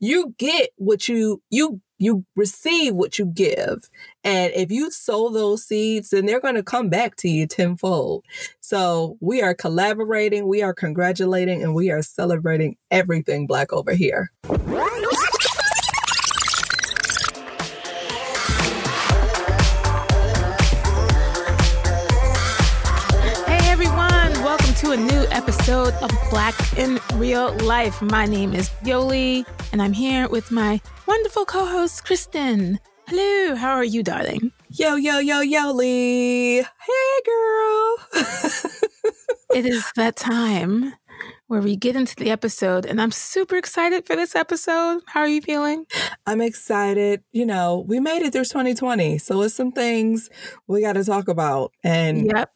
you get what you you you receive what you give. And if you sow those seeds, then they're going to come back to you tenfold. So we are collaborating, we are congratulating, and we are celebrating everything Black over here. Episode of Black in Real Life. My name is Yoli, and I'm here with my wonderful co host, Kristen. Hello, how are you, darling? Yo, yo, yo, Yoli. Hey, girl. it is that time where we get into the episode, and I'm super excited for this episode. How are you feeling? I'm excited. You know, we made it through 2020, so it's some things we got to talk about. And yep.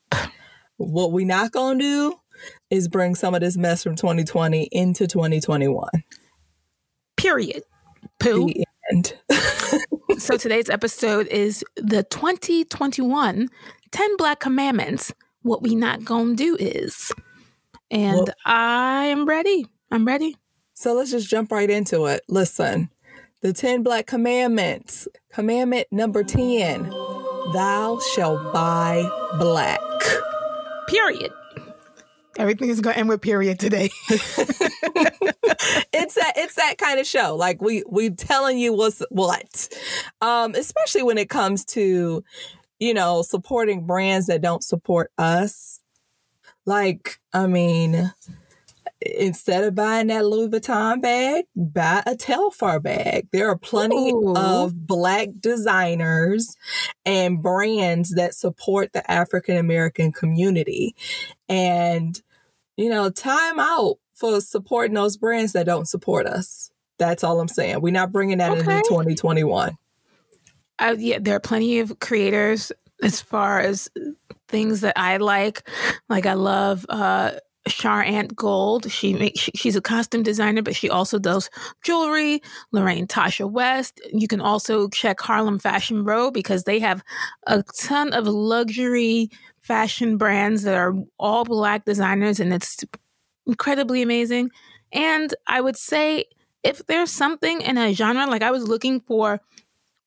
what we not gonna do is bring some of this mess from 2020 into 2021. Period. Poo. The end. so today's episode is the 2021 10 Black Commandments. What we not gonna do is. And well, I am ready. I'm ready. So let's just jump right into it. Listen, the 10 Black Commandments. Commandment number 10 Thou shalt buy black. Period. Everything is going to end with period today. it's that it's that kind of show. Like we we telling you what's what. Um, especially when it comes to, you know, supporting brands that don't support us. Like, I mean, instead of buying that Louis Vuitton bag, buy a Telfar bag. There are plenty Ooh. of black designers and brands that support the African American community. And, you know, time out for supporting those brands that don't support us. That's all I'm saying. We're not bringing that okay. into 2021. Uh, yeah, there are plenty of creators as far as things that I like. Like I love uh Char Ant Gold. She makes she's a costume designer, but she also does jewelry. Lorraine Tasha West. You can also check Harlem Fashion Row because they have a ton of luxury fashion brands that are all black designers, and it's incredibly amazing. And I would say if there's something in a genre, like I was looking for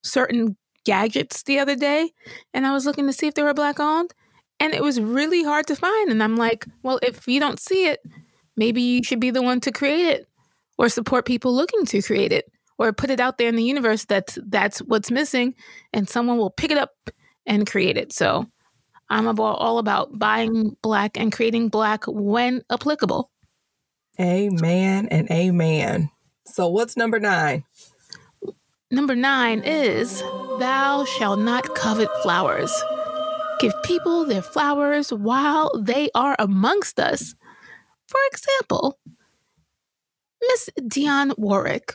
certain gadgets the other day, and I was looking to see if they were black owned and it was really hard to find. And I'm like, well, if you don't see it, maybe you should be the one to create it or support people looking to create it or put it out there in the universe that's that's what's missing and someone will pick it up and create it. So I'm about all about buying black and creating black when applicable. Amen and amen. So what's number 9? Number 9 is thou shalt not covet flowers. Give people their flowers while they are amongst us. For example, Miss Dionne Warwick.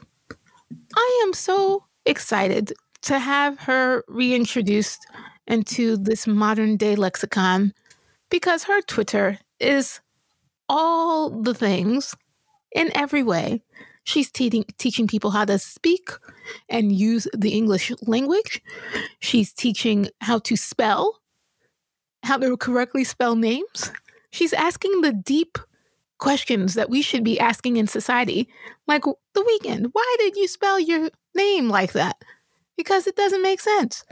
I am so excited to have her reintroduced into this modern day lexicon because her Twitter is all the things in every way. She's te- teaching people how to speak and use the English language. She's teaching how to spell how to correctly spell names. She's asking the deep questions that we should be asking in society, like the Weeknd. Why did you spell your name like that? Because it doesn't make sense,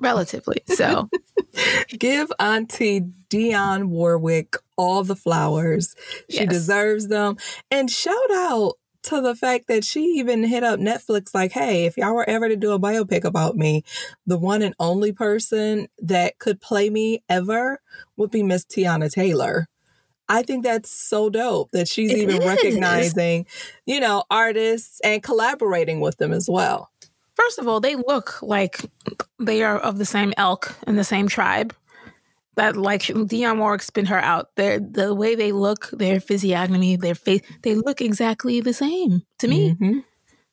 relatively. So, give Auntie Dionne Warwick all the flowers. She yes. deserves them. And shout out to the fact that she even hit up Netflix like, hey, if y'all were ever to do a biopic about me, the one and only person that could play me ever would be Miss Teyana Taylor. I think that's so dope that she's it even is. recognizing, you know, artists and collaborating with them as well. First of all, they look like they are of the same elk and the same tribe that like Dionne Warwick been her out. Their the way they look, their physiognomy, their face, they look exactly the same to me. Mm-hmm.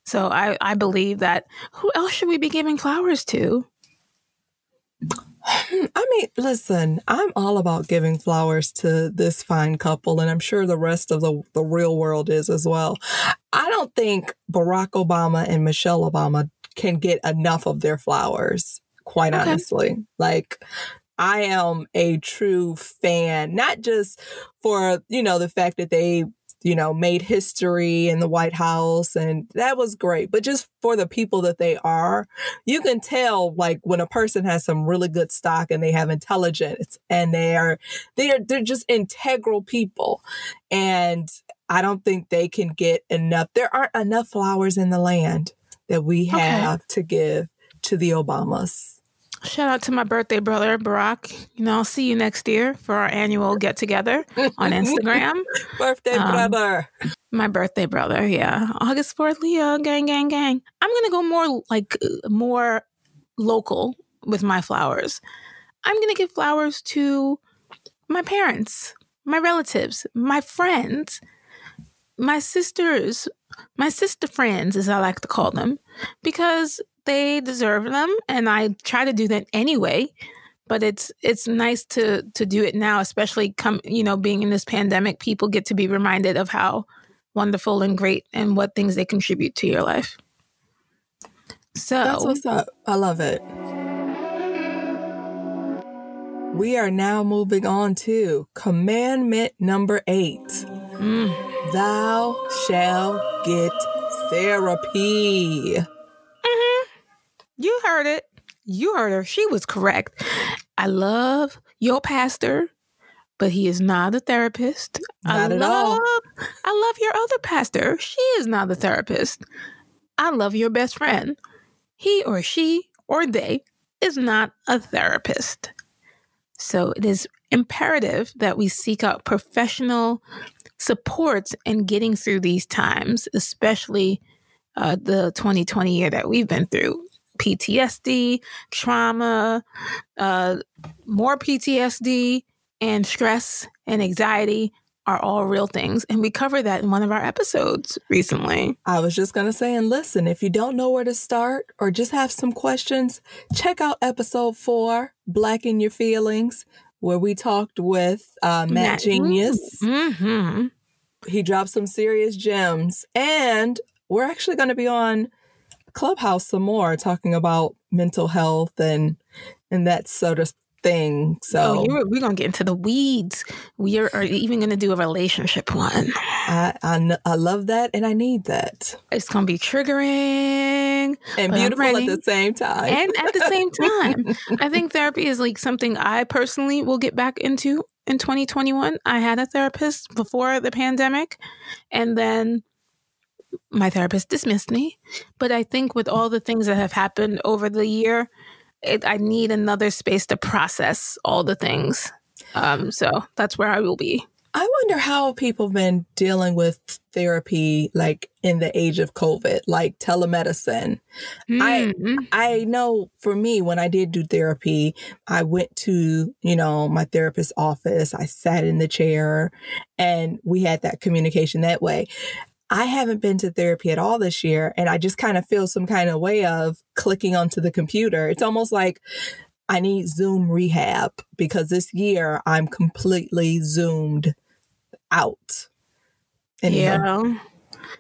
So I I believe that who else should we be giving flowers to? I mean, listen, I'm all about giving flowers to this fine couple, and I'm sure the rest of the, the real world is as well. I don't think Barack Obama and Michelle Obama can get enough of their flowers, quite okay. honestly. Like, I am a true fan, not just for, you know, the fact that they you know, made history in the White House and that was great. But just for the people that they are, you can tell like when a person has some really good stock and they have intelligence and they are they are they're just integral people. And I don't think they can get enough. There aren't enough flowers in the land that we have okay. to give to the Obamas. Shout out to my birthday brother, Barack. You know, I'll see you next year for our annual get together on Instagram. birthday um, brother. My birthday brother, yeah. August 4th, Leo, gang, gang, gang. I'm going to go more like more local with my flowers. I'm going to give flowers to my parents, my relatives, my friends, my sisters, my sister friends, as I like to call them, because they deserve them and I try to do that anyway but it's it's nice to to do it now especially come you know being in this pandemic people get to be reminded of how wonderful and great and what things they contribute to your life. So that's what's up. I love it. We are now moving on to commandment number eight. Mm. thou shalt get therapy you heard it. You heard her. She was correct. I love your pastor, but he is not a therapist. Not I at love, all. I love your other pastor. She is not a therapist. I love your best friend. He or she or they is not a therapist. So it is imperative that we seek out professional supports in getting through these times, especially uh, the 2020 year that we've been through. PTSD, trauma, uh, more PTSD, and stress and anxiety are all real things. And we covered that in one of our episodes recently. I was just going to say, and listen, if you don't know where to start or just have some questions, check out episode four, Black in Your Feelings, where we talked with uh, Matt, Matt Genius. Mm-hmm. He dropped some serious gems. And we're actually going to be on Clubhouse some more, talking about mental health and and that sort of thing. So oh, we're gonna get into the weeds. We are, are even gonna do a relationship one. I, I, I love that, and I need that. It's gonna be triggering and beautiful at the same time. And at the same time, I think therapy is like something I personally will get back into in 2021. I had a therapist before the pandemic, and then my therapist dismissed me. But I think with all the things that have happened over the year, it, I need another space to process all the things. Um, so that's where I will be. I wonder how people have been dealing with therapy like in the age of COVID, like telemedicine. Mm-hmm. I I know for me when I did do therapy, I went to, you know, my therapist's office, I sat in the chair and we had that communication that way. I haven't been to therapy at all this year. And I just kind of feel some kind of way of clicking onto the computer. It's almost like I need Zoom rehab because this year I'm completely zoomed out. yeah.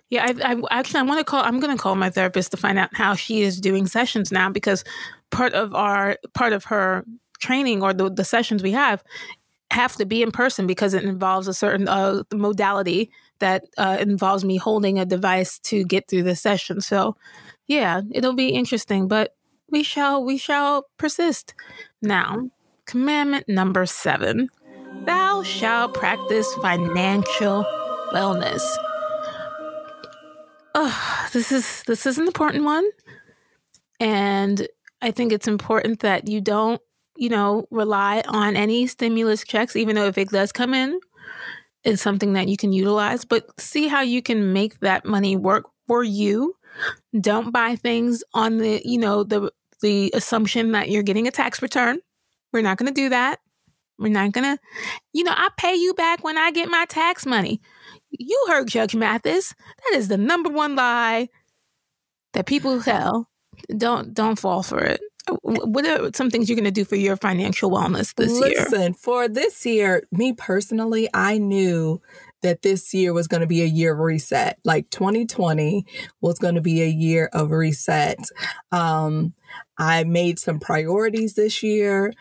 Yeah, I, I actually I want to call. I'm going to call my therapist to find out how she is doing sessions now because part of our part of her training or the, the sessions we have have to be in person because it involves a certain uh, modality that uh, involves me holding a device to get through the session. So, yeah, it'll be interesting, but we shall we shall persist. Now, commandment number seven: Thou shalt practice financial wellness. Oh, this is this is an important one, and I think it's important that you don't, you know, rely on any stimulus checks, even though if it does come in, is something that you can utilize, but see how you can make that money work for you. Don't buy things on the, you know, the the assumption that you're getting a tax return. We're not going to do that. We're not going to, you know, I pay you back when I get my tax money. You heard Judge Mathis. That is the number one lie that people tell. Don't don't fall for it what are some things you're going to do for your financial wellness this Listen, year? Listen, for this year, me personally, I knew that this year was going to be a year of reset. Like 2020 was going to be a year of reset. Um, I made some priorities this year.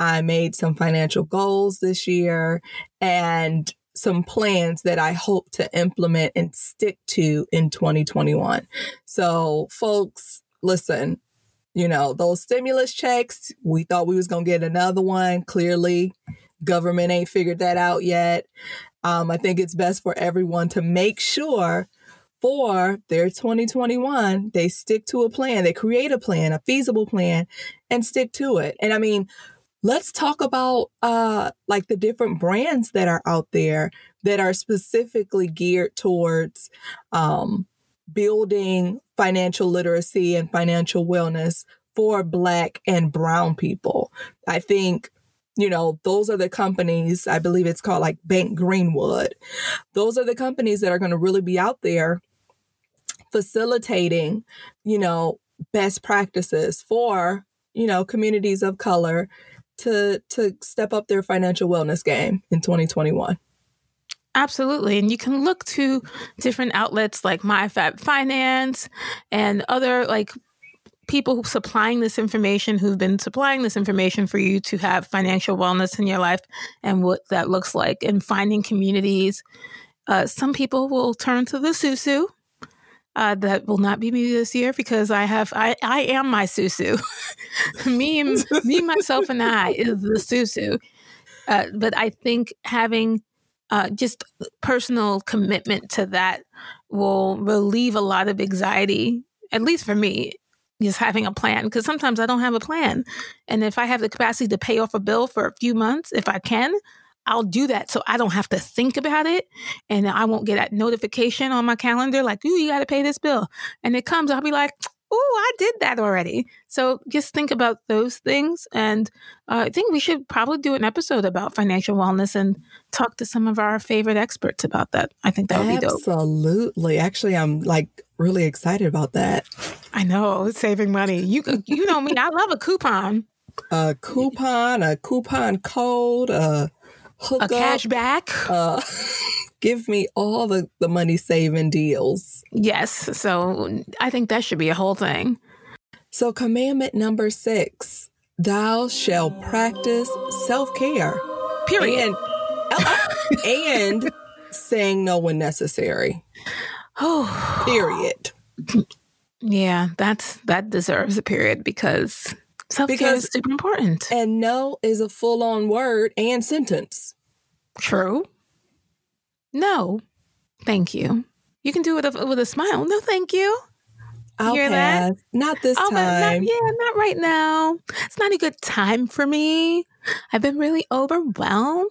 I made some financial goals this year. And some plans that I hope to implement and stick to in 2021. So, folks, listen, you know, those stimulus checks, we thought we was going to get another one. Clearly, government ain't figured that out yet. Um, I think it's best for everyone to make sure for their 2021, they stick to a plan, they create a plan, a feasible plan, and stick to it. And I mean, let's talk about uh like the different brands that are out there that are specifically geared towards um building financial literacy and financial wellness for black and brown people. I think you know, those are the companies, I believe it's called like Bank Greenwood. Those are the companies that are going to really be out there facilitating, you know, best practices for, you know, communities of color to to step up their financial wellness game in 2021. Absolutely. And you can look to different outlets like MyFab Finance and other like people who supplying this information who've been supplying this information for you to have financial wellness in your life and what that looks like and finding communities. Uh, some people will turn to the Susu uh, that will not be me this year because I have I I am my susu. me me myself and I is the susu. Uh, but I think having uh, just personal commitment to that will relieve a lot of anxiety, at least for me, just having a plan. Because sometimes I don't have a plan. And if I have the capacity to pay off a bill for a few months, if I can, I'll do that so I don't have to think about it and I won't get that notification on my calendar like, ooh, you got to pay this bill. And it comes, I'll be like, ooh, I did that already. So just think about those things. And uh, I think we should probably do an episode about financial wellness and talk to some of our favorite experts about that. I think that would be dope. Absolutely. Actually, I'm like really excited about that. I know, saving money. You you know me, I love a coupon. A coupon, a coupon code, a a cash back. Uh, give me all the, the money saving deals. Yes. So I think that should be a whole thing. So, commandment number six thou shalt practice self care. Period. And, uh, and saying no when necessary. Oh. Period. Yeah, that's that deserves a period because Self care is super important. And no is a full on word and sentence. True. No, thank you. You can do it with a smile. No, thank you. I'll Hear pass. That? Not this oh, time. Not, yeah, not right now. It's not a good time for me. I've been really overwhelmed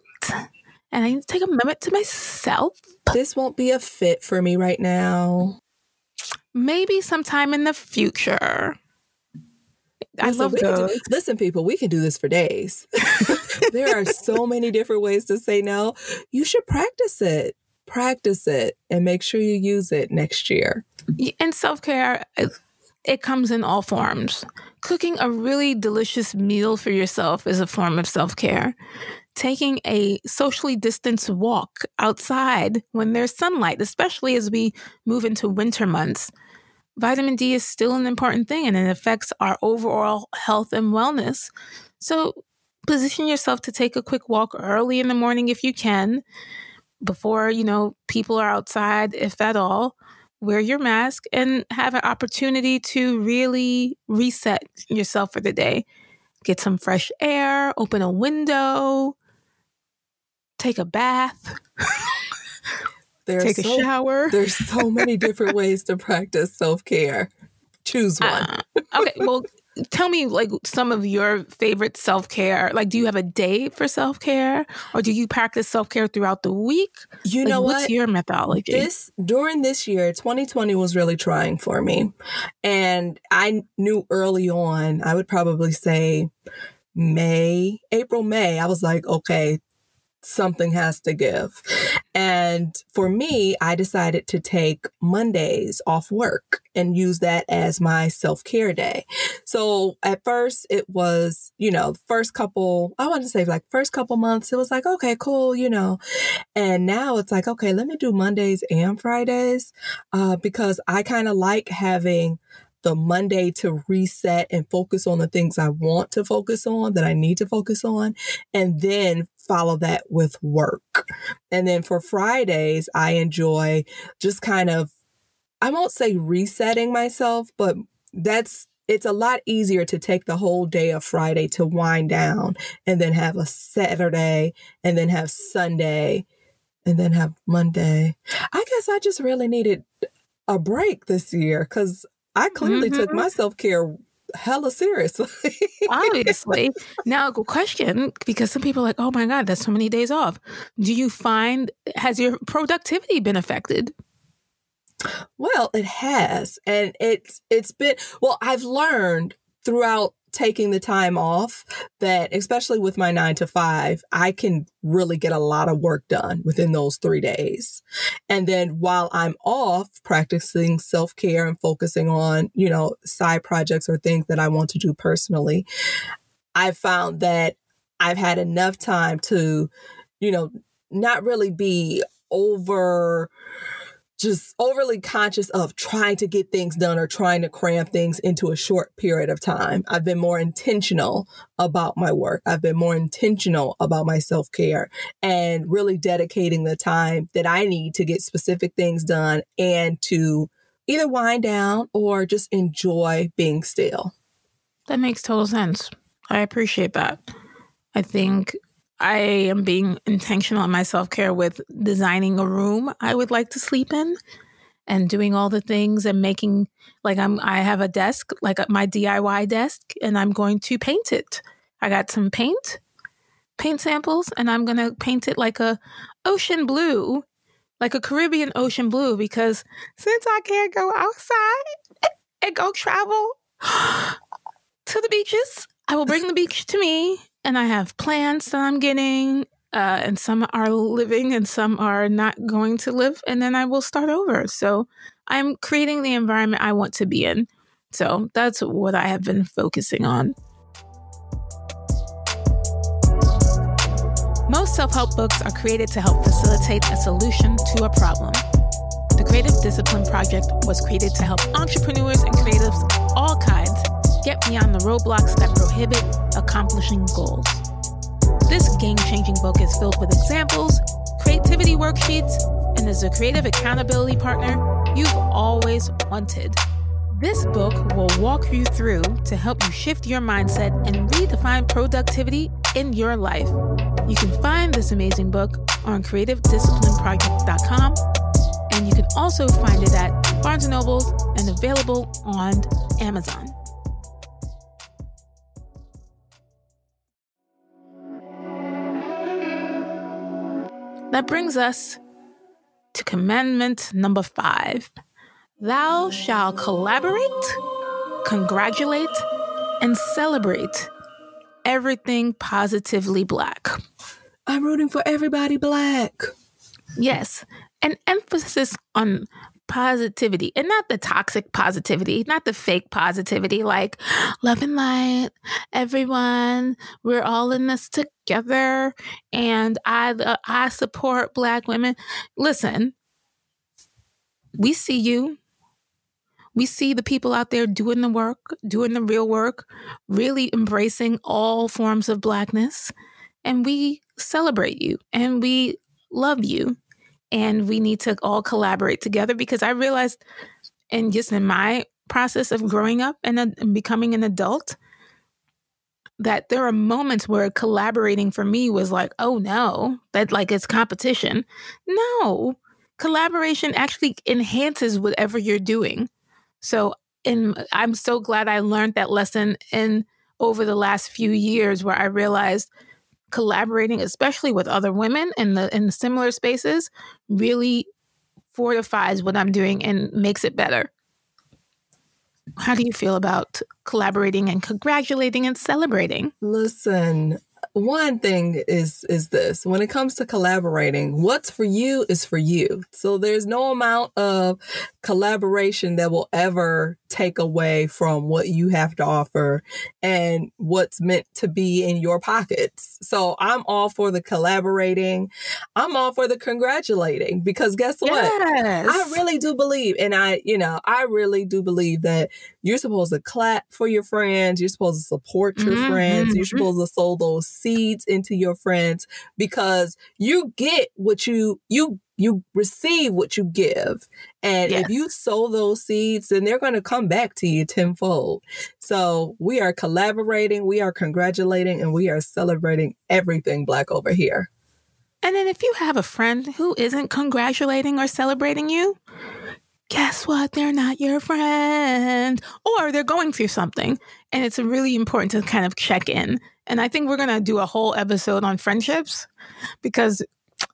and I need to take a moment to myself. This won't be a fit for me right now. Maybe sometime in the future. I love those. Do, listen, people, we can do this for days. there are so many different ways to say no. You should practice it. Practice it and make sure you use it next year. And self care, uh, it comes in all forms. Cooking a really delicious meal for yourself is a form of self care. Taking a socially distanced walk outside when there's sunlight, especially as we move into winter months vitamin D is still an important thing and it affects our overall health and wellness. So position yourself to take a quick walk early in the morning if you can, before, you know, people are outside, if at all. Wear your mask and have an opportunity to really reset yourself for the day. Get some fresh air, open a window, take a bath. There's take a so, shower. There's so many different ways to practice self care. Choose one. Uh, okay, well, tell me like some of your favorite self care. Like, do you have a day for self care, or do you practice self care throughout the week? You like, know what's what? your methodology? This during this year, 2020 was really trying for me, and I knew early on. I would probably say May, April, May. I was like, okay, something has to give. And for me, I decided to take Mondays off work and use that as my self care day. So at first, it was, you know, first couple, I want to say like first couple months, it was like, okay, cool, you know. And now it's like, okay, let me do Mondays and Fridays uh, because I kind of like having the Monday to reset and focus on the things I want to focus on, that I need to focus on, and then follow that with work. And then for Fridays, I enjoy just kind of, I won't say resetting myself, but that's it's a lot easier to take the whole day of Friday to wind down and then have a Saturday and then have Sunday and then have Monday. I guess I just really needed a break this year because I clearly mm-hmm. took my self care hella seriously. Obviously. Now, a good question because some people are like, oh my God, that's so many days off. Do you find, has your productivity been affected? Well, it has. And it's it's been well, I've learned throughout taking the time off that especially with my 9 to 5, I can really get a lot of work done within those 3 days. And then while I'm off practicing self-care and focusing on, you know, side projects or things that I want to do personally, I found that I've had enough time to, you know, not really be over just overly conscious of trying to get things done or trying to cram things into a short period of time. I've been more intentional about my work. I've been more intentional about my self care and really dedicating the time that I need to get specific things done and to either wind down or just enjoy being still. That makes total sense. I appreciate that. I think I am being intentional in my self care with designing a room I would like to sleep in and doing all the things and making like I'm I have a desk like my DIY desk and I'm going to paint it. I got some paint, paint samples and I'm going to paint it like a ocean blue, like a Caribbean ocean blue because since I can't go outside and go travel to the beaches, I will bring the beach to me and I have plants that I'm getting, uh, and some are living and some are not going to live, and then I will start over. So I'm creating the environment I want to be in. So that's what I have been focusing on. Most self help books are created to help facilitate a solution to a problem. The Creative Discipline Project was created to help entrepreneurs and creatives all kinds get beyond the roadblocks that prohibit accomplishing goals. This game changing book is filled with examples, creativity worksheets, and is a creative accountability partner you've always wanted. This book will walk you through to help you shift your mindset and redefine productivity in your life. You can find this amazing book on creativedisciplineproject.com and you can also find it at Barnes & Noble and available on Amazon. That brings us to commandment number five Thou shalt collaborate, congratulate, and celebrate everything positively black. I'm rooting for everybody black. Yes, an emphasis on positivity and not the toxic positivity, not the fake positivity, like love and light, everyone, we're all in this together, and I uh, I support Black women. Listen, we see you. We see the people out there doing the work, doing the real work, really embracing all forms of Blackness, and we celebrate you and we love you and we need to all collaborate together because I realized, and just in my process of growing up and, and becoming an adult, that there are moments where collaborating for me was like, oh no, that like it's competition. No, collaboration actually enhances whatever you're doing. So, and I'm so glad I learned that lesson in over the last few years where I realized collaborating, especially with other women in the in similar spaces, really fortifies what I'm doing and makes it better. How do you feel about collaborating and congratulating and celebrating? Listen, one thing is is this when it comes to collaborating what's for you is for you so there's no amount of collaboration that will ever take away from what you have to offer and what's meant to be in your pockets so i'm all for the collaborating i'm all for the congratulating because guess what Yes. I really do believe, and I, you know, I really do believe that you're supposed to clap for your friends. You're supposed to support your Mhm, friends. You're mhm. supposed to sow those seeds into your friends because you get what you you you receive what you give, and Yes. if you sow those seeds, then they're going to come back to you tenfold. So we are collaborating, we are congratulating, and we are celebrating everything Black over here. And then if you have a friend who isn't congratulating or celebrating you, guess what? They're not your friend. Or they're going through something. And it's really important to kind of check in. And I think we're going to do a whole episode on friendships because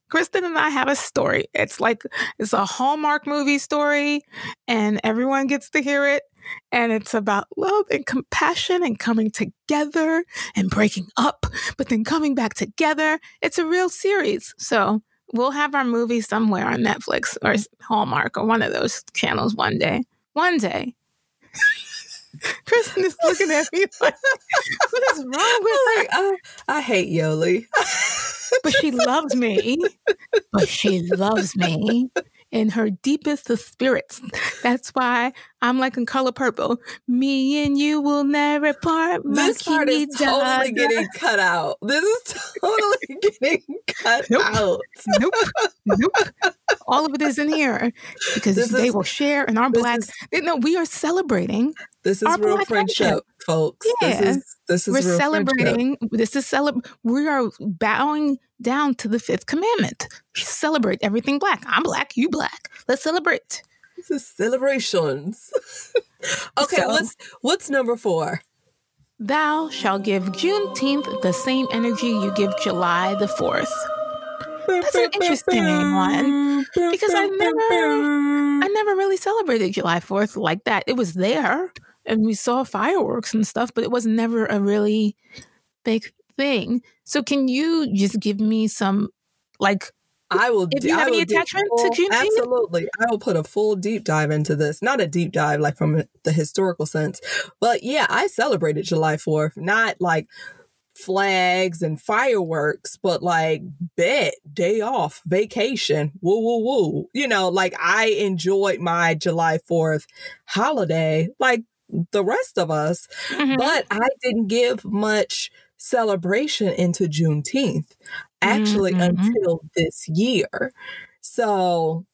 Kristen and I have a story. It's like it's a Hallmark movie story and everyone gets to hear it. And it's about love and compassion and coming together and breaking up, but then coming back together. It's a real series. So we'll have our movie somewhere on Netflix or mm-hmm. Hallmark or one of those channels one day. One day. Kristen is looking at me like, what is wrong with her? Like, I, I hate Yoli. But she loves me. But she loves me in her deepest of spirits. That's why I'm like in color purple. Me and you will never part. This part is totally getting cut out. This is totally getting cut Nope. out. Nope. Nope. All of it is in here because This they is- will share in our black. is, No, we are celebrating. this is our real friendship, friendship. Folks. Yeah. This is this is We're real friendship. celebrating. This is celeb. We are bowing down to the fifth commandment. Celebrate everything black. I'm black. You black. Let's celebrate. This is celebrations. okay, So- what's what's number four? Thou shall give Juneteenth the same energy you give July the 4th. That's an interesting one, because I never- I never really celebrated July 4th like that. It was there and we saw fireworks and stuff, but it was never a really big thing. So, can you just give me some, like, I will. If you have any attachment to full- Juneteenth? Absolutely, I will put a full deep dive into this. Not a deep dive like from the historical sense, but yeah, I celebrated July Fourth. Not like flags and fireworks, but like bet day off, vacation, woo woo woo. You know, like I enjoyed my July Fourth holiday, like the rest of us Mhm. but I didn't give much celebration into Juneteenth actually Mhm. until this year. So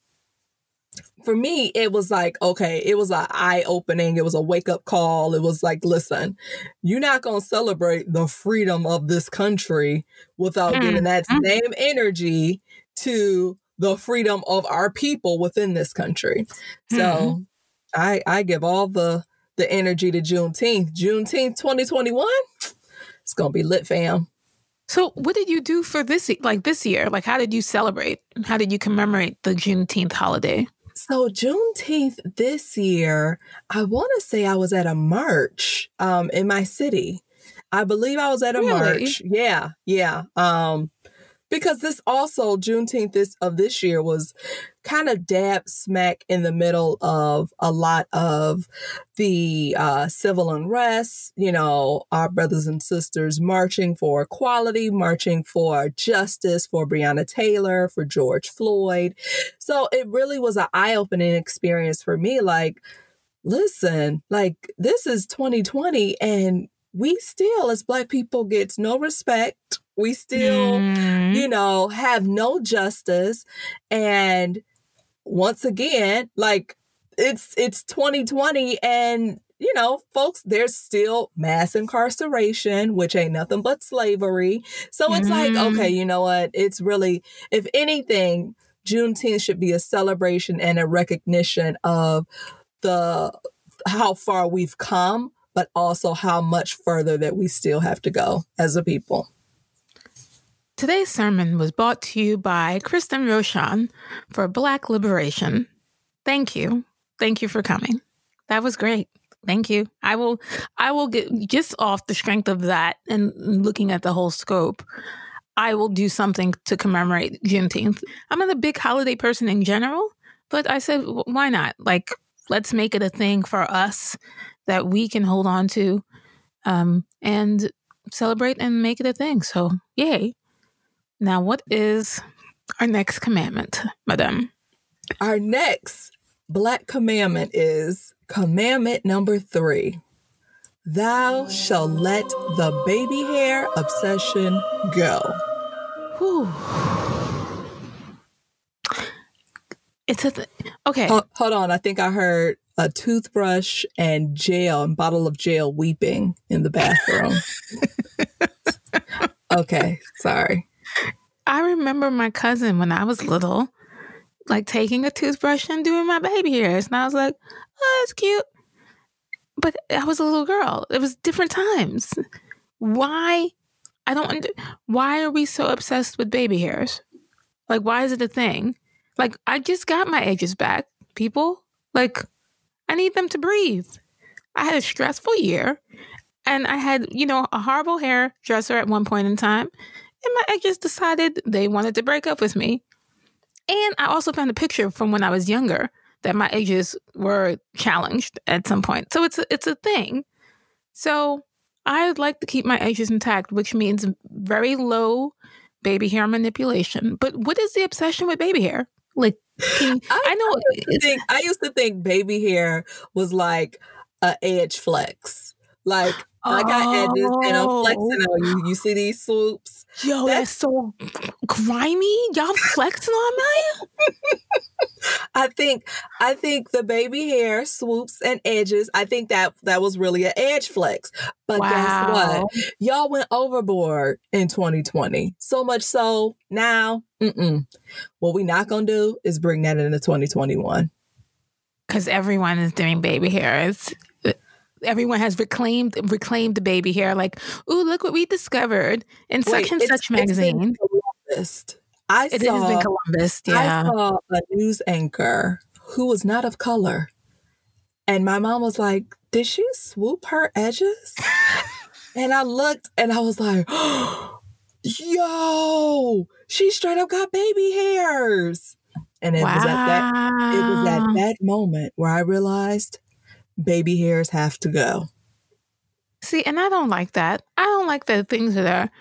for me, it was like, okay, it was an eye opening. It was a wake up call. It was like, listen, you're not going to celebrate the freedom of this country without Mm. giving that Mm. same energy to the freedom of our people within this country. So I I give all the the energy to Juneteenth. Juneteenth 2021, it's gonna be lit, fam. So, what did you do for this, like this year? Like, how did you celebrate? How did you commemorate the Juneteenth holiday? So Juneteenth this year, I want to say I was at a march um, in my city. I believe I was at a Really? march. Yeah, yeah. Um, because this also Juneteenth this of this year was kind of dab smack in the middle of a lot of the uh, civil unrest. You know, our brothers and sisters marching for equality, marching for justice for Breonna Taylor, for George Floyd. So it really was an eye opening experience for me. Like, listen, like this is 2020 and we still, as Black people, gets no respect. We still, Mm. you know, have no justice. And once again, like it's it's 2020 and you know, folks, there's still mass incarceration, which ain't nothing but slavery. So it's like, Mm. okay, you know what? It's really, if anything, Juneteenth should be a celebration and a recognition of the how far we've come, but also how much further that we still have to go as a people. Today's sermon was brought to you by Kristen Roshan for Black Liberation. Thank you. Thank you for coming. That was great. Thank you. I will. I will get just off the strength of that and looking at the whole scope. I will do something to commemorate Juneteenth. I'm not a big holiday person in general, but I said, why not? Like, let's make it a thing for us that we can hold on to um, and celebrate and make it a thing. So, yay. Now, what is our next commandment, madam? Our next Black commandment is commandment number three Thou shalt let the baby hair obsession go. Whew. It's a th- okay. Hold, hold on, I think I heard a toothbrush and jail and bottle of jail weeping in the bathroom. okay, sorry. I remember my cousin when I was little, like taking a toothbrush and doing my baby hairs, and I was like, "Oh, that's cute." But I was a little girl. It was different times. Why? I don't. Why are we so obsessed with baby hairs? Like, why is it a thing? Like, I just got my edges back, people. Like, I need them to breathe. I had a stressful year and I had, you know, a horrible hairdresser at one point in time. And my ex just decided they wanted to break up with me. And I also found a picture from when I was younger that my edges were challenged at some point. So it's a, it's a thing. So I like to keep my edges intact, which means very low baby hair manipulation. But what is the obsession with baby hair? Like, I, I, know. I used, think, I used to think baby hair was like a edge flex. Like oh. I got edges and I'm flexing oh. on you. You see these swoops? Yo, that's, that's so grimy. Y'all flexing on me? I think I think the baby hair swoops and edges. I think that that was really an edge flex. But wow. guess what? Y'all went overboard in 2020. So much so now, mm-mm. what we not gonna do is bring that into 2021. Because everyone is doing baby hair. Everyone has reclaimed reclaimed the baby hair. Like, ooh, look what we discovered in Wait, such and such magazine. I it saw, has been Columbus. Yeah, I saw a news anchor who was not of color, and my mom was like, "Did she swoop her edges?" and I looked, and I was like, "Yo, she straight up got baby hairs." And it wow. was at that it was at that moment where I realized baby hairs have to go. See, and I don't like that. I don't like the things that are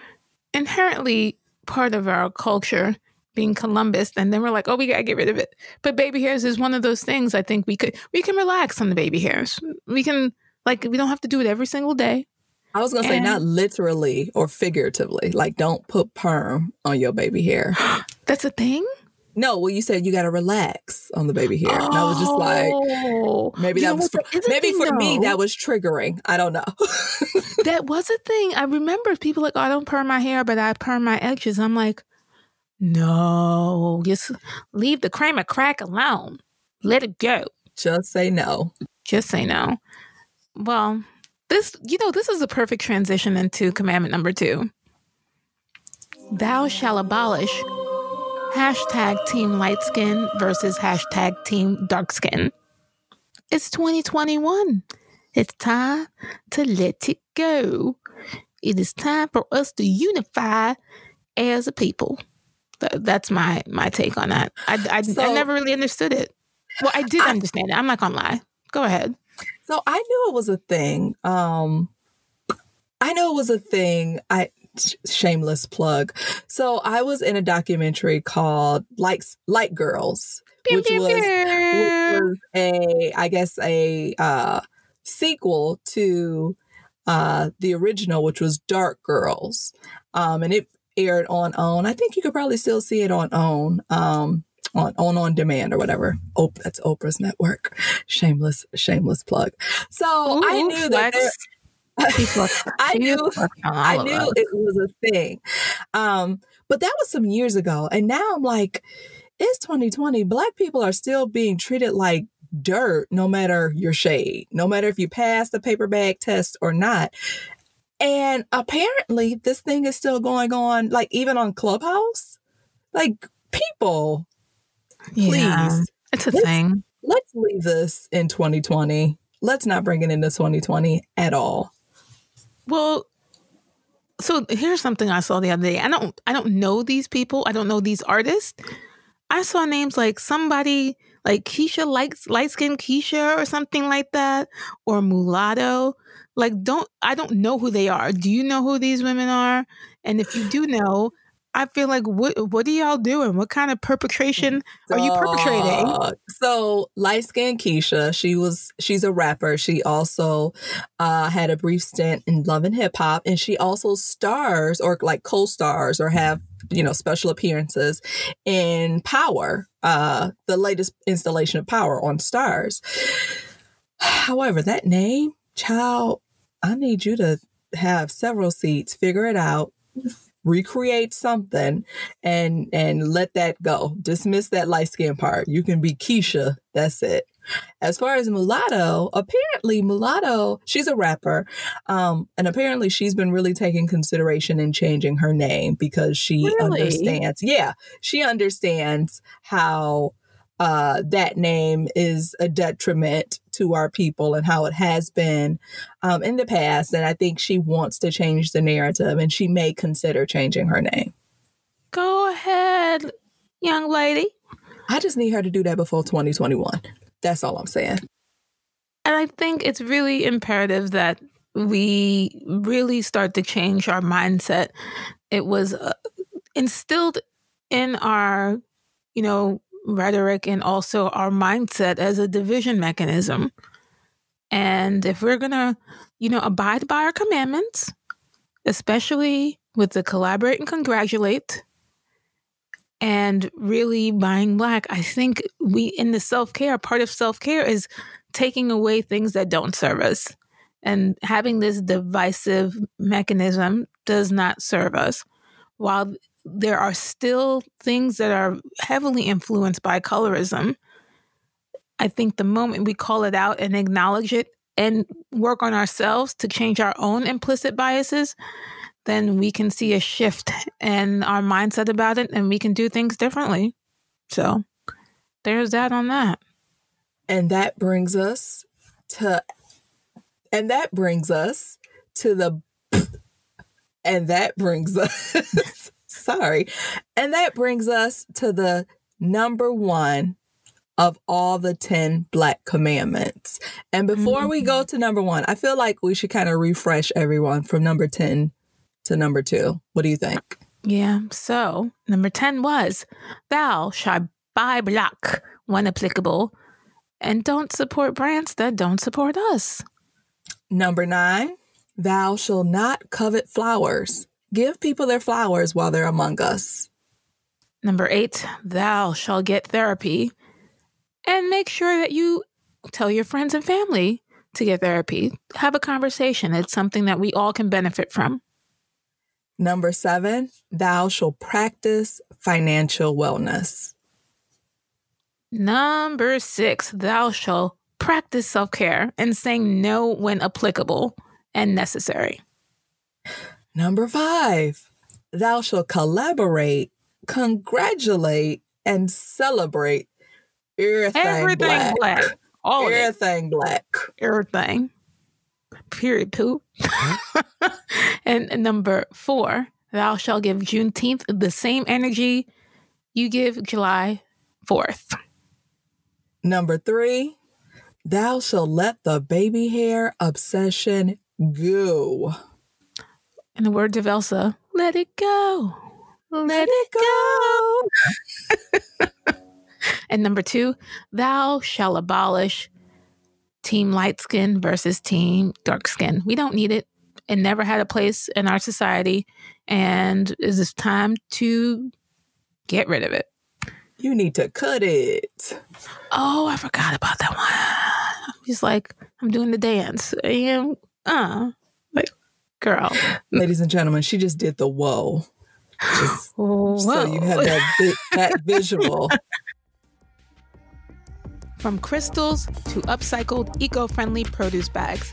inherently part of our culture being Columbus, and then we're like, oh, we gotta get rid of it. But baby hairs is one of those things. I think we could we can relax on the baby hairs. We can like we don't have to do it every single day. I was gonna and, say not literally or figuratively. Like, don't put perm on your baby hair. That's a thing. No, well, you said you got to relax on the baby hair. Oh, and I was just like, oh. maybe that was for, maybe for me that was triggering. I don't know. that was a thing. I remember people like, oh, I don't perm my hair, but I perm my edges. I'm like, no, just leave the cream of crack alone. Let it go. Just say no. Just say no. Well, this, you know, this is a perfect transition into commandment number two. Thou shall abolish Hashtag team light skin versus hashtag team dark skin. It's 2021. It's time to let it go. It is time for us to unify as a people. That's my my take on that. I, I, so, I never really understood it. Well, I did I, understand it. I'm not gonna lie. Go ahead. So I knew it was a thing. Um, I know it was a thing. I shameless plug. So I was in a documentary called Like Light Girls, which was, which was a I guess a uh, sequel to uh, the original, which was Dark Girls, um, and it aired on OWN. I think you could probably still see it on OWN. Um, on on on demand or whatever. Oh, that's Oprah's network. Shameless, shameless plug. So Ooh, I knew that there, I knew I knew it was a thing. Um, but that was some years ago. And now I'm like, it's 2020. Black people are still being treated like dirt no matter your shade, no matter if you pass the paper bag test or not. And apparently this thing is still going on, like even on Clubhouse. Like people, please. Yeah, it's a thing. Let's leave this in 2020 let's not bring it into 2020 at all. Well, so here's something I saw the other day. I don't I don't know these people. I don't know these artists. I saw names like somebody like Keisha light light skin Keisha or something like that, or mulatto. Like don't I don't know who they are. Do you know who these women are? And if you do know, I feel like what what are y'all doing? What kind of perpetration are you perpetrating? So light skinned Keisha, she was she's a rapper. She also uh, had a brief stint in Love and Hip Hop, and she also stars or like co-stars or have you know special appearances in Power, uh, the latest installation of Power on Starz. However, that name, child, I need you to have several seats, figure it out recreate something and and let that go. Dismiss that light skin part. You can be Keisha. That's it. As far as mulatto, apparently mulatto, she's a rapper, um, and apparently she's been really taking consideration in changing her name because she really? understands. Yeah, she understands how uh, that name is a detriment to our people and how it has been um, in the past. And I think she wants to change the narrative and she may consider changing her name. Go ahead, young lady. I just need her to do that before 2021. That's all I'm saying. And I think it's really imperative that we really start to change our mindset. It was uh, instilled in our, you know, rhetoric and also our mindset as a division mechanism. And if we're going to, you know, abide by our commandments, especially with the collaborate and congratulate and really buying black, I think we, in the self care, part of self care is taking away things that don't serve us. And having this divisive mechanism does not serve us. While there are still things that are heavily influenced by colorism. I think the moment we call it out and acknowledge it and work on ourselves to change our own implicit biases, then we can see a shift in our mindset about it and we can do things differently. So there's that on that. And that brings us to, and that brings us to the, and that brings us Sorry. And that brings us to the number one of all the 10 black commandments. And before mm-hmm. we go to number one, I feel like we should kind of refresh everyone from number 10 to number two. What do you think? Yeah. So number 10 was, thou shalt buy black when applicable and don't support brands that don't support us. Number nine, thou shalt not covet flowers Give people their flowers while they're among us. Number eight, thou shall get therapy. And make sure that you tell your friends and family to get therapy. Have a conversation. It's something that we all can benefit from. Number seven, thou shall practice financial wellness. Number six, thou shall practice self care and saying no when applicable and necessary. Number five, thou shalt collaborate, congratulate, and celebrate everything, everything black. black. All everything black. Everything. Period. Poop. and, and number four, thou shalt give Juneteenth the same energy you give July 4th. Number three, thou shalt let the baby hair obsession go. In the words of Elsa, let it go. Let it go. and number two, thou shall abolish team light skin versus team dark skin. We don't need it. It never had a place in our society. And is this time to get rid of it? You need to cut it. Oh, I forgot about that one. I'm just like, I'm doing the dance. I am, uh, Girl. Ladies and gentlemen, she just did the whoa. Just, so you have that, that visual. From crystals to upcycled, eco friendly produce bags,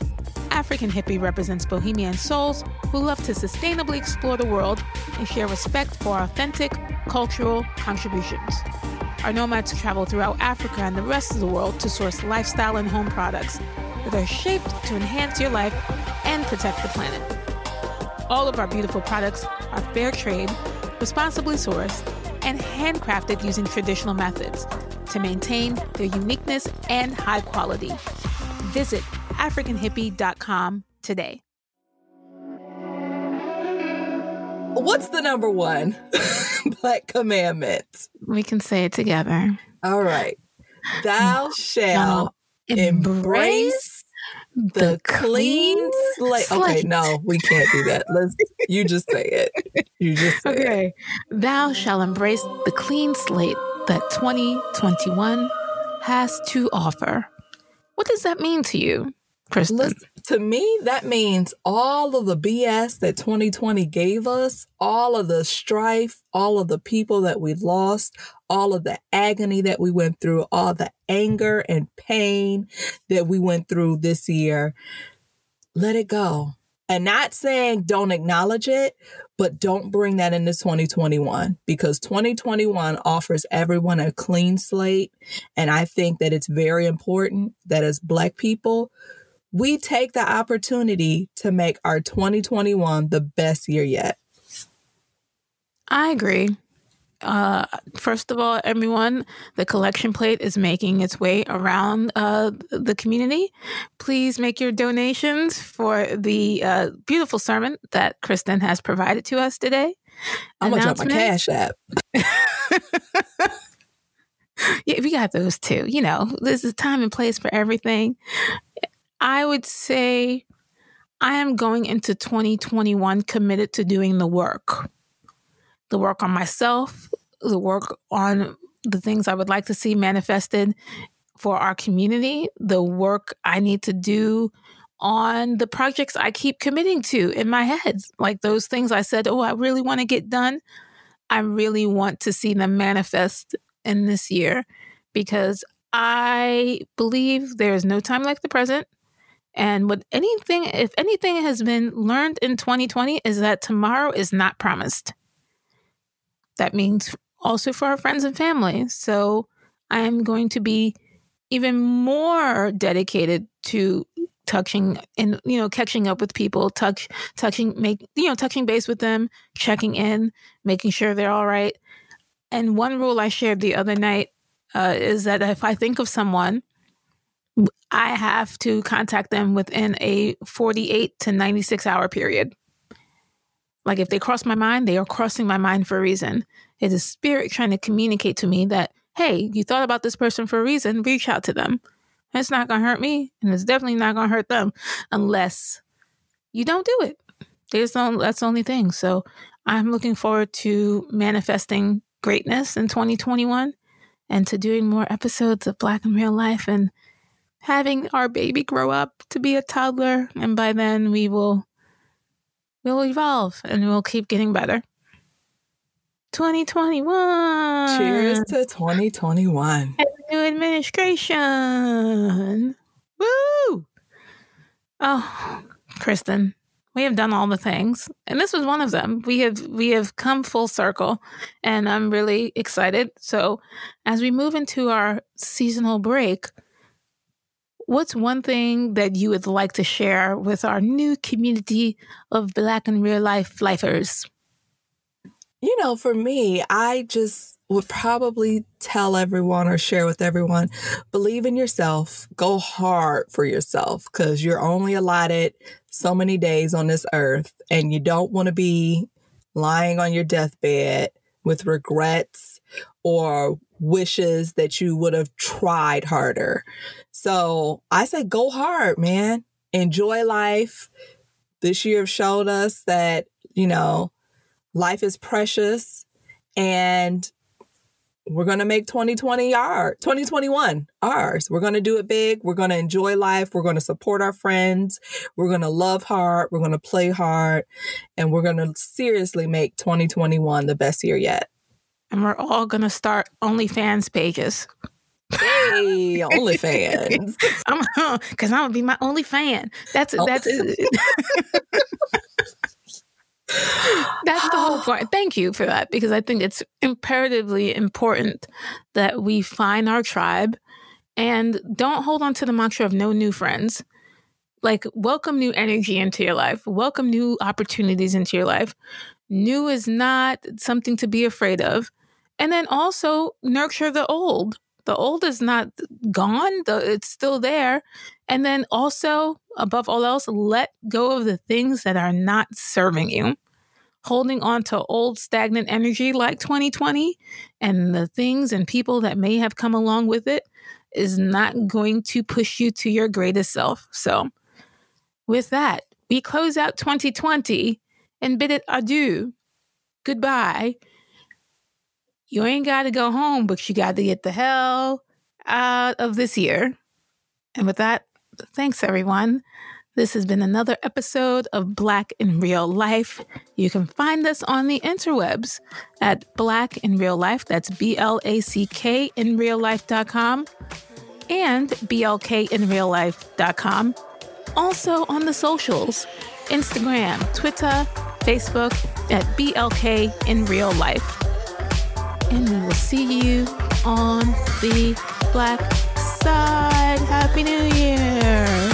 African Hippie represents bohemian souls who love to sustainably explore the world and share respect for authentic cultural contributions. Our nomads travel throughout Africa and the rest of the world to source lifestyle and home products that are shaped to enhance your life and protect the planet. All of our beautiful products are fair trade, responsibly sourced, and handcrafted using traditional methods to maintain their uniqueness and high quality. Visit AfricanHippie.com today. What's the number one black commandment? We can say it together. All right. Thou shalt embrace the clean slate. Okay, no, we can't do that. Let's you just say it. You just say okay. It. Thou shalt embrace the clean slate that 2021 has to offer. What does that mean to you? Kristen? Listen, to me, that means all of the BS that 2020 gave us, all of the strife, all of the people that we lost, all of the agony that we went through, all the anger and pain that we went through this year. Let it go. And not saying don't acknowledge it, but don't bring that into 2021 because 2021 offers everyone a clean slate. And I think that it's very important that as Black people, we take the opportunity to make our 2021 the best year yet. I agree. Uh, first of all, everyone, the collection plate is making its way around uh, the community. Please make your donations for the uh, beautiful sermon that Kristen has provided to us today. I'm gonna drop my cash app. yeah, we got those too. You know, there's a time and place for everything. I would say I am going into 2021 committed to doing the work. The work on myself, the work on the things I would like to see manifested for our community, the work I need to do on the projects I keep committing to in my head. Like those things I said, oh, I really want to get done. I really want to see them manifest in this year because I believe there is no time like the present. And what anything, if anything has been learned in 2020, is that tomorrow is not promised. That means also for our friends and family. So I am going to be even more dedicated to touching and you know catching up with people touch touching make you know touching base with them checking in making sure they're all right and one rule i shared the other night uh, is that if i think of someone I have to contact them within a 48 to 96 hour period. Like if they cross my mind, they are crossing my mind for a reason. It's a spirit trying to communicate to me that, hey, you thought about this person for a reason, reach out to them. It's not going to hurt me, and it's definitely not going to hurt them unless you don't do it. There's no, that's the only thing. So I'm looking forward to manifesting greatness in 2021 and to doing more episodes of Black in Real Life and having our baby grow up to be a toddler and by then we will we'll evolve and we'll keep getting better. 2021 cheers to 2021 new administration. Woo! Oh kristen we have done all the things and this was one of them. We have we have come full circle and i'm really excited. So as we move into our seasonal break What's one thing that you would like to share with our new community of Black in real life lifers? You know, for me, I just would probably tell everyone or share with everyone believe in yourself, go hard for yourself because you're only allotted so many days on this earth and you don't want to be lying on your deathbed with regrets or wishes that you would have tried harder. So I say go hard, man. Enjoy life. This year have showed us that, you know, life is precious and we're going to make 2020 our 2021 ours. We're going to do it big. We're going to enjoy life. We're going to support our friends. We're going to love hard. We're going to play hard and we're going to seriously make 2021 the best year yet and we're all gonna start OnlyFans pages. Hey, OnlyFans. I'm uh, because I'm gonna be my only fan. That's oh. that's it. that's the whole point. Thank you for that because I think it's imperatively important that we find our tribe and don't hold on to the mantra of no new friends like welcome new energy into your life, welcome new opportunities into your life. New is not something to be afraid of. And then also nurture the old. The old is not gone, the, it's still there. And then also, above all else, let go of the things that are not serving you. Holding on to old stagnant energy like 2020 and the things and people that may have come along with it is not going to push you to your greatest self. So, with that, we close out 2020 and bid it adieu. Goodbye. You ain't got to go home, but you got to get the hell out of this year. And with that, thanks everyone. This has been another episode of Black in Real Life. You can find us on the interwebs at Black in Real Life. That's B L A C K in real life.com and blkinreallife.com. Also on the socials Instagram, Twitter, Facebook at BLK in Real Life. And we will see you on the black side. Happy New Year!